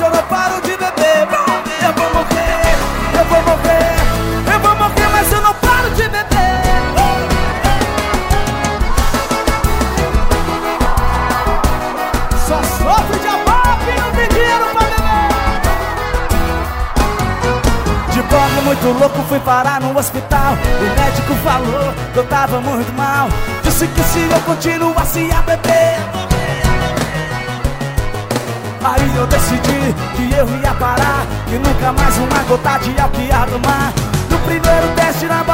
se eu não paro de beber, eu vou morrer, eu vou morrer, eu vou morrer, mas eu não paro de beber. Só sofre de amor e não tem dinheiro pra beber. De pobre muito louco fui parar no hospital. O médico falou que eu tava muito mal. Disse que se eu continuasse a beber. Aí eu decidi que eu ia parar Que nunca mais uma gota de álcool ia tomar No primeiro teste na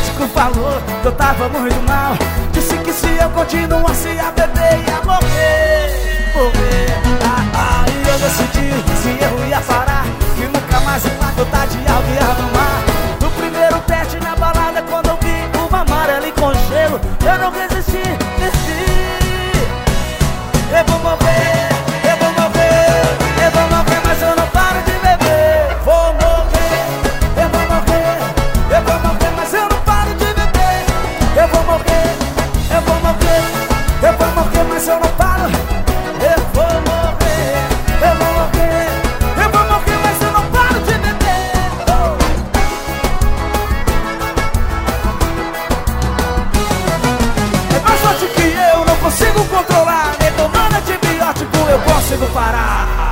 médico falou que eu tava muito mal. Disse que se eu continuasse a beber ia morrer, morrer. Ah, ah, E eu decidi se eu ia parar Que nunca mais uma gota de álcool ia arrumar No primeiro teste na balada quando eu vi uma amarela e congelo Eu não resisti. consigo controlar. Detonando antibiótico, eu consigo parar.